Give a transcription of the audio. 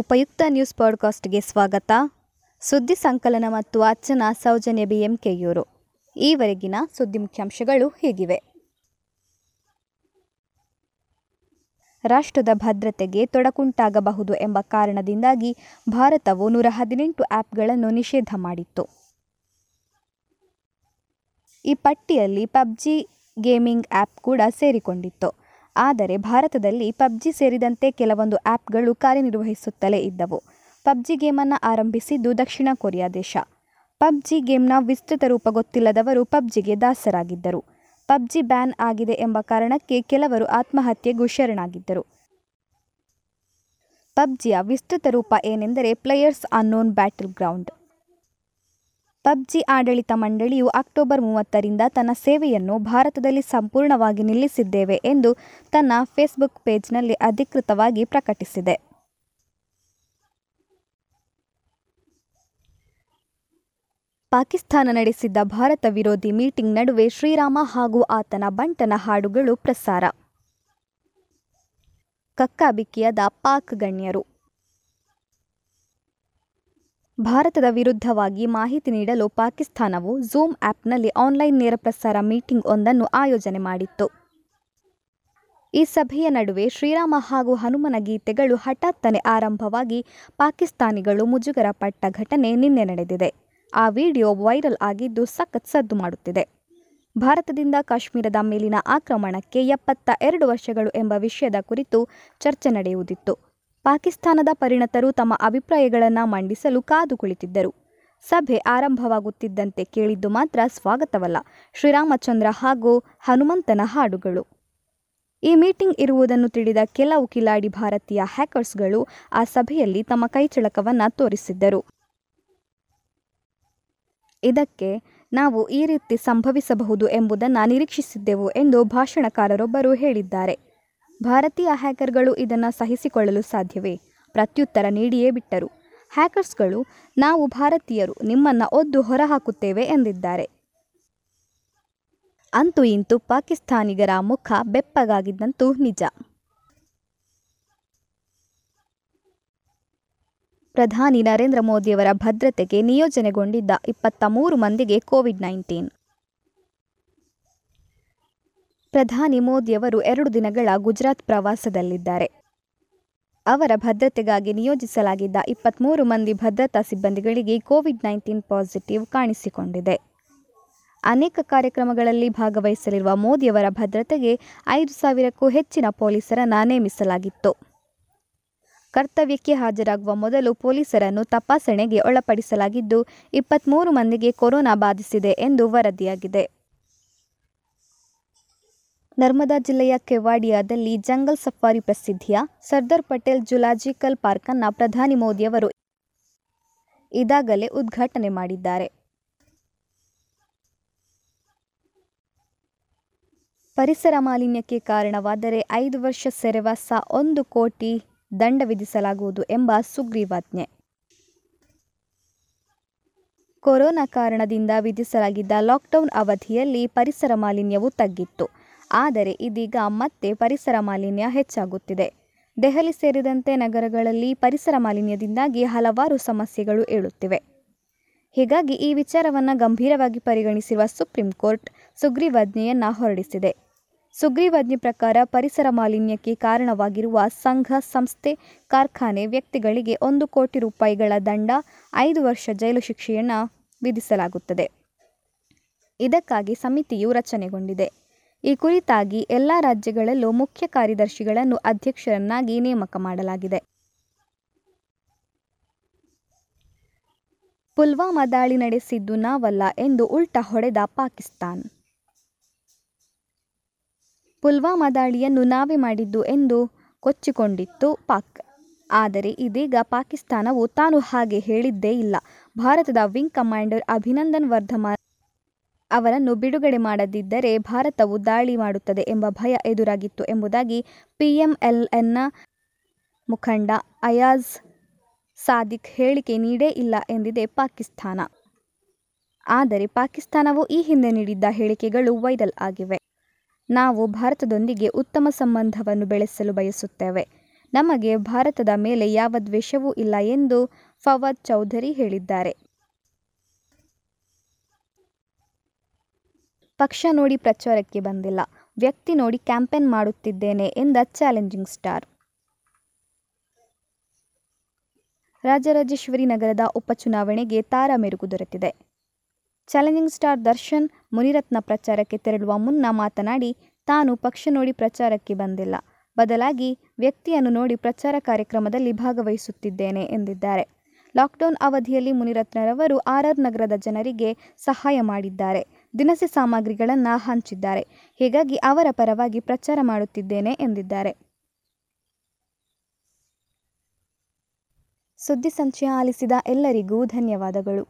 ಉಪಯುಕ್ತ ನ್ಯೂಸ್ ಪಾಡ್ಕಾಸ್ಟ್ಗೆ ಸ್ವಾಗತ. ಸುದ್ದಿ ಸಂಕಲನ ಮತ್ತು ಅಚ್ಚನ ಸೌಜನ್ಯ ಬಿಎಂಕೆಯೂರು ಈವರೆಗಿನ ಸುದ್ದಿ ಮುಖ್ಯಾಂಶಗಳು ಹೀಗಿವೆ. ರಾಷ್ಟ್ರದ ಭದ್ರತೆಗೆ ತೊಡಕುಂಟಾಗಬಹುದು ಎಂಬ ಕಾರಣದಿಂದಾಗಿ ಭಾರತವು ನೂರ ಹದಿನೆಂಟು ಆ್ಯಪ್ಗಳನ್ನು ನಿಷೇಧ ಮಾಡಿತ್ತು. ಈ ಪಟ್ಟಿಯಲ್ಲಿ ಪಬ್ಜಿ ಗೇಮಿಂಗ್ ಆ್ಯಪ್ ಕೂಡ ಸೇರಿಕೊಂಡಿತ್ತು. ಆದರೆ ಭಾರತದಲ್ಲಿ ಪಬ್ಜಿ ಸೇರಿದಂತೆ ಕೆಲವೊಂದು ಆ್ಯಪ್ಗಳು ಕಾರ್ಯನಿರ್ವಹಿಸುತ್ತಲೇ ಇದ್ದವು. ಪಬ್ಜಿ ಗೇಮನ್ನು ಆರಂಭಿಸಿದ್ದು ದಕ್ಷಿಣ ಕೊರಿಯಾ ದೇಶ. ಪಬ್ಜಿ ಗೇಮ್ನ ವಿಸ್ತೃತ ರೂಪ ಗೊತ್ತಿಲ್ಲದವರು ಪಬ್ಜಿಗೆ ದಾಸರಾಗಿದ್ದರು. ಪಬ್ಜಿ ಬ್ಯಾನ್ ಆಗಿದೆ ಎಂಬ ಕಾರಣಕ್ಕೆ ಕೆಲವರು ಆತ್ಮಹತ್ಯೆಗೂ ಶರಣಾಗಿದ್ದರು. ಪಬ್ಜಿಯ ವಿಸ್ತೃತ ರೂಪ ಏನೆಂದರೆ players unknown battle ground. PUBG ಆಡಳಿತ ಮಂಡಳಿಯು ಅಕ್ಟೋಬರ್ ಮೂವತ್ತರಿಂದ ತನ್ನ ಸೇವೆಯನ್ನು ಭಾರತದಲ್ಲಿ ಸಂಪೂರ್ಣವಾಗಿ ನಿಲ್ಲಿಸಿದ್ದೇವೆ ಎಂದು ತನ್ನ ಫೇಸ್ಬುಕ್ ಪೇಜ್ನಲ್ಲಿ ಅಧಿಕೃತವಾಗಿ ಪ್ರಕಟಿಸಿದೆ. ಪಾಕಿಸ್ತಾನ ನಡೆಸಿದ್ದ ಭಾರತ ವಿರೋಧಿ ಮೀಟಿಂಗ್ ನಡುವೆ ಶ್ರೀರಾಮ ಹಾಗೂ ಆತನ ಬಂಟನ ಹಾಡುಗಳು ಪ್ರಸಾರ. ಕಕ್ಕಾಬಿಕ್ಕಿಯದ ಪಾಕ್ ಗಣ್ಯರು ಭಾರತದ ವಿರುದ್ಧವಾಗಿ ಮಾಹಿತಿ ನೀಡಲು ಪಾಕಿಸ್ತಾನವು ಝೂಮ್ ಆ್ಯಪ್ನಲ್ಲಿ ಆನ್ಲೈನ್ ನೇರ ಪ್ರಸಾರ ಮೀಟಿಂಗ್ ಒಂದನ್ನು ಆಯೋಜನೆ ಮಾಡಿತ್ತು. ಈ ಸಭೆಯ ನಡುವೆ ಶ್ರೀರಾಮ ಹಾಗೂ ಹನುಮನ ಗೀತೆಗಳು ಹಠಾತ್ತನೆ ಆರಂಭವಾಗಿ ಪಾಕಿಸ್ತಾನಿಗಳು ಮುಜುಗರ ಪಟ್ಟ ಘಟನೆ ನಿನ್ನೆ ನಡೆದಿದೆ. ಆ ವಿಡಿಯೋ ವೈರಲ್ ಆಗಿದ್ದು ಸಖತ್ ಸದ್ದು ಮಾಡುತ್ತಿದೆ. ಭಾರತದಿಂದ ಕಾಶ್ಮೀರದ ಮೇಲಿನ ಆಕ್ರಮಣಕ್ಕೆ ಎಪ್ಪತ್ತ ಎರಡು ವರ್ಷಗಳು ಎಂಬ ವಿಷಯದ ಕುರಿತು ಚರ್ಚೆ ನಡೆಯುವುದಿತ್ತು. ಪಾಕಿಸ್ತಾನದ ಪರಿಣತರು ತಮ್ಮ ಅಭಿಪ್ರಾಯಗಳನ್ನು ಮಂಡಿಸಲು ಕಾದು ಕುಳಿತಿದ್ದರು. ಸಭೆ ಆರಂಭವಾಗುತ್ತಿದ್ದಂತೆ ಕೇಳಿದ್ದು ಮಾತ್ರ ಸ್ವಾಗತವಲ್ಲ. ಶ್ರೀರಾಮಚಂದ್ರ ಹಾಗೂ ಹನುಮಂತನ ಹಾಡುಗಳು. ಈ ಮೀಟಿಂಗ್ ಇರುವುದನ್ನು ತಿಳಿದ ಕೆಲವು ಕಿಲಾಡಿ ಭಾರತೀಯ ಹ್ಯಾಕರ್ಸ್ಗಳು ಆ ಸಭೆಯಲ್ಲಿ ತಮ್ಮ ಕೈಚಳಕವನ್ನು ತೋರಿಸಿದ್ದರು. ಇದಕ್ಕೆ ನಾವು ಈ ರೀತಿ ಸಂಭವಿಸಬಹುದು ಎಂಬುದನ್ನು ನಿರೀಕ್ಷಿಸಿದ್ದೆವು ಎಂದು ಭಾಷಣಕಾರರೊಬ್ಬರು ಹೇಳಿದ್ದಾರೆ. ಭಾರತೀಯ ಹ್ಯಾಕರ್ಗಳು ಇದನ್ನು ಸಹಿಸಿಕೊಳ್ಳಲು ಸಾಧ್ಯವೇ? ಪ್ರತ್ಯುತ್ತರ ನೀಡಿಯೇ ಬಿಟ್ಟರು. ಹ್ಯಾಕರ್ಸ್ಗಳು, ನಾವು ಭಾರತೀಯರು ನಿಮ್ಮನ್ನು ಒದ್ದು ಹೊರಹಾಕುತ್ತೇವೆ ಎಂದಿದ್ದಾರೆ. ಅಂತೂ ಇಂತೂ ಪಾಕಿಸ್ತಾನಿಗರ ಮುಖ ಬೆಪ್ಪಗಾಗಿದ್ದಂತೂ ನಿಜ. ಪ್ರಧಾನಿ ನರೇಂದ್ರ ಮೋದಿಯವರ ಭದ್ರತೆಗೆ ನಿಯೋಜನೆಗೊಂಡಿದ್ದ ಇಪ್ಪತ್ತ ಮೂರು ಮಂದಿಗೆ ಕೋವಿಡ್ ನೈನ್ಟೀನ್. ಪ್ರಧಾನಿ ಮೋದಿಯವರು ಎರಡು ದಿನಗಳ ಗುಜರಾತ್ ಪ್ರವಾಸದಲ್ಲಿದ್ದಾರೆ. ಅವರ ಭದ್ರತೆಗಾಗಿ ನಿಯೋಜಿಸಲಾಗಿದ್ದ ಇಪ್ಪತ್ತ್ಮೂರು ಮಂದಿ ಭದ್ರತಾ ಸಿಬ್ಬಂದಿಗಳಿಗೆ ಕೋವಿಡ್ ನೈನ್ಟೀನ್ ಪಾಸಿಟಿವ್ ಕಾಣಿಸಿಕೊಂಡಿದೆ. ಅನೇಕ ಕಾರ್ಯಕ್ರಮಗಳಲ್ಲಿ ಭಾಗವಹಿಸಲಿರುವ ಮೋದಿಯವರ ಭದ್ರತೆಗೆ ಐದು ಸಾವಿರಕ್ಕೂ ಹೆಚ್ಚಿನ ಪೊಲೀಸರನ್ನು ನೇಮಿಸಲಾಗಿತ್ತು. ಕರ್ತವ್ಯಕ್ಕೆ ಹಾಜರಾಗುವ ಮೊದಲು ಪೊಲೀಸರನ್ನು ತಪಾಸಣೆಗೆ ಒಳಪಡಿಸಲಾಗಿದ್ದು ಇಪ್ಪತ್ತ್ಮೂರು ಮಂದಿಗೆ ಕೊರೋನಾ ಬಾಧಿಸಿದೆ ಎಂದು ವರದಿಯಾಗಿದೆ. ನರ್ಮದಾ ಜಿಲ್ಲೆಯ ಕೆವಾಡಿಯಾದಲ್ಲಿ ಜಂಗಲ್ ಸಫಾರಿ ಪ್ರಸಿದ್ಧಿಯ ಸರ್ದಾರ್ ಪಟೇಲ್ ಜುಲಾಜಿಕಲ್ ಪಾರ್ಕನ್ನು ಪ್ರಧಾನಿ ಮೋದಿಯವರು ಇದಾಗಲೇ ಉದ್ಘಾಟನೆ ಮಾಡಿದ್ದಾರೆ. ಪರಿಸರ ಮಾಲಿನ್ಯಕ್ಕೆ ಕಾರಣವಾದರೆ ಐದು ವರ್ಷ ಸೆರೆವಾಸ ಒಂದು ಕೋಟಿ ದಂಡ ವಿಧಿಸಲಾಗುವುದು ಎಂಬ ಸುಗ್ರೀವಾಜ್ಞೆ ಕೊರೋನಾ ಕಾರಣದಿಂದ ವಿಧಿಸಲಾಗಿದ್ದ ಲಾಕ್ಡೌನ್ ಅವಧಿಯಲ್ಲಿ ಪರಿಸರ ಮಾಲಿನ್ಯವು ತಗ್ಗಿತ್ತು. ಆದರೆ ಇದೀಗ ಮತ್ತೆ ಪರಿಸರ ಮಾಲಿನ್ಯ ಹೆಚ್ಚಾಗುತ್ತಿದೆ. ದೆಹಲಿ ಸೇರಿದಂತೆ ನಗರಗಳಲ್ಲಿ ಪರಿಸರ ಮಾಲಿನ್ಯದಿಂದಾಗಿ ಹಲವಾರು ಸಮಸ್ಯೆಗಳು ಏಳುತ್ತಿವೆ. ಹೀಗಾಗಿ ಈ ವಿಚಾರವನ್ನು ಗಂಭೀರವಾಗಿ ಪರಿಗಣಿಸಿರುವ ಸುಪ್ರೀಂ ಕೋರ್ಟ್ ಸುಗ್ರೀವಾಜ್ಞೆಯನ್ನು ಹೊರಡಿಸಿದೆ. ಸುಗ್ರೀವಾಜ್ಞೆ ಪ್ರಕಾರ ಪರಿಸರ ಮಾಲಿನ್ಯಕ್ಕೆ ಕಾರಣವಾಗಿರುವ ಸಂಘ, ಸಂಸ್ಥೆ, ಕಾರ್ಖಾನೆ ವ್ಯಕ್ತಿಗಳಿಗೆ ಒಂದು ಕೋಟಿ ರೂಪಾಯಿಗಳ ದಂಡ, ಐದು ವರ್ಷ ಜೈಲು ಶಿಕ್ಷೆಯನ್ನು ವಿಧಿಸಲಾಗುತ್ತದೆ. ಇದಕ್ಕಾಗಿ ಸಮಿತಿಯು ರಚನೆಗೊಂಡಿದೆ. ಈ ಕುರಿತಾಗಿ ಎಲ್ಲ ರಾಜ್ಯಗಳಲ್ಲೂ ಮುಖ್ಯ ಕಾರ್ಯದರ್ಶಿಗಳನ್ನು ಅಧ್ಯಕ್ಷರನ್ನಾಗಿ ನೇಮಕ ಮಾಡಲಾಗಿದೆ. ಪುಲ್ವಾಮಾ ದಾಳಿ ನಡೆಸಿದ್ದು ನಾವಲ್ಲ ಎಂದು ಉಲ್ಟಾ ಹೊಡೆದ ಪಾಕಿಸ್ತಾನ್. ಪುಲ್ವಾಮಾ ದಾಳಿಯನ್ನು ನಾವೇ ಮಾಡಿದ್ದು ಎಂದು ಕೊಚ್ಚಿಕೊಂಡಿತ್ತು ಪಾಕ್. ಆದರೆ ಇದೀಗ ಪಾಕಿಸ್ತಾನವು ತಾನು ಹಾಗೆ ಹೇಳಿದ್ದೇ ಇಲ್ಲ. ಭಾರತದ ವಿಂಗ್ ಕಮಾಂಡರ್ ಅಭಿನಂದನ್ ವರ್ಧಮಾನ್ ಅವರನ್ನು ಬಿಡುಗಡೆ ಮಾಡದಿದ್ದರೆ ಭಾರತವು ದಾಳಿ ಮಾಡುತ್ತದೆ ಎಂಬ ಭಯ ಎದುರಾಗಿತ್ತು ಎಂಬುದಾಗಿ ಪಿಎಂಎಲ್ಎನ್ನ ಮುಖಂಡ ಅಯಾಜ್ ಸಾದಿಕ್ ಹೇಳಿಕೆ ನೀಡೇ ಇಲ್ಲ ಎಂದಿದೆ ಪಾಕಿಸ್ತಾನ. ಆದರೆ ಪಾಕಿಸ್ತಾನವು ಈ ಹಿಂದೆ ನೀಡಿದ್ದ ಹೇಳಿಕೆಗಳು ವೈರಲ್ ಆಗಿವೆ. ನಾವು ಭಾರತದೊಂದಿಗೆ ಉತ್ತಮ ಸಂಬಂಧವನ್ನು ಬೆಳೆಸಲು ಬಯಸುತ್ತೇವೆ. ನಮಗೆ ಭಾರತದ ಮೇಲೆ ಯಾವ ದ್ವೇಷವೂ ಇಲ್ಲ ಎಂದು ಫವಾದ್ ಚೌಧರಿ ಹೇಳಿದ್ದಾರೆ. ಪಕ್ಷ ನೋಡಿ ಪ್ರಚಾರಕ್ಕೆ ಬಂದಿಲ್ಲ, ವ್ಯಕ್ತಿ ನೋಡಿ ಕ್ಯಾಂಪೇನ್ ಮಾಡುತ್ತಿದ್ದೇನೆ ಎಂದ ಚಾಲೆಂಜಿಂಗ್ ಸ್ಟಾರ್. ರಾಜರಾಜೇಶ್ವರಿ ನಗರದ ಉಪಚುನಾವಣೆಗೆ ತಾರಾ ಮೆರುಗು ದೊರೆತಿದೆ. ಚಾಲೆಂಜಿಂಗ್ ಸ್ಟಾರ್ ದರ್ಶನ್ ಮುನಿರತ್ನ ಪ್ರಚಾರಕ್ಕೆ ತೆರಳುವ ಮುನ್ನ ಮಾತನಾಡಿ, ತಾನು ಪಕ್ಷ ನೋಡಿ ಪ್ರಚಾರಕ್ಕೆ ಬಂದಿಲ್ಲ, ಬದಲಾಗಿ ವ್ಯಕ್ತಿಯನ್ನು ನೋಡಿ ಪ್ರಚಾರ ಕಾರ್ಯಕ್ರಮದಲ್ಲಿ ಭಾಗವಹಿಸುತ್ತಿದ್ದೇನೆ ಎಂದಿದ್ದಾರೆ. ಲಾಕ್ಡೌನ್ ಅವಧಿಯಲ್ಲಿ ಮುನಿರತ್ನರವರು ಆರ್. ಆರ್. ನಗರದ ಜನರಿಗೆ ಸಹಾಯ ಮಾಡಿದ್ದಾರೆ, ದಿನಸಿ ಸಾಮಗ್ರಿಗಳನ್ನು ಹಂಚಿದ್ದಾರೆ. ಹೀಗಾಗಿ ಅವರ ಪರವಾಗಿ ಪ್ರಚಾರ ಮಾಡುತ್ತಿದ್ದೇನೆ ಎಂದಿದ್ದಾರೆ. ಸುದ್ದಿ ಸಂಚಯ ಆಲಿಸಿದ ಎಲ್ಲರಿಗೂ ಧನ್ಯವಾದಗಳು.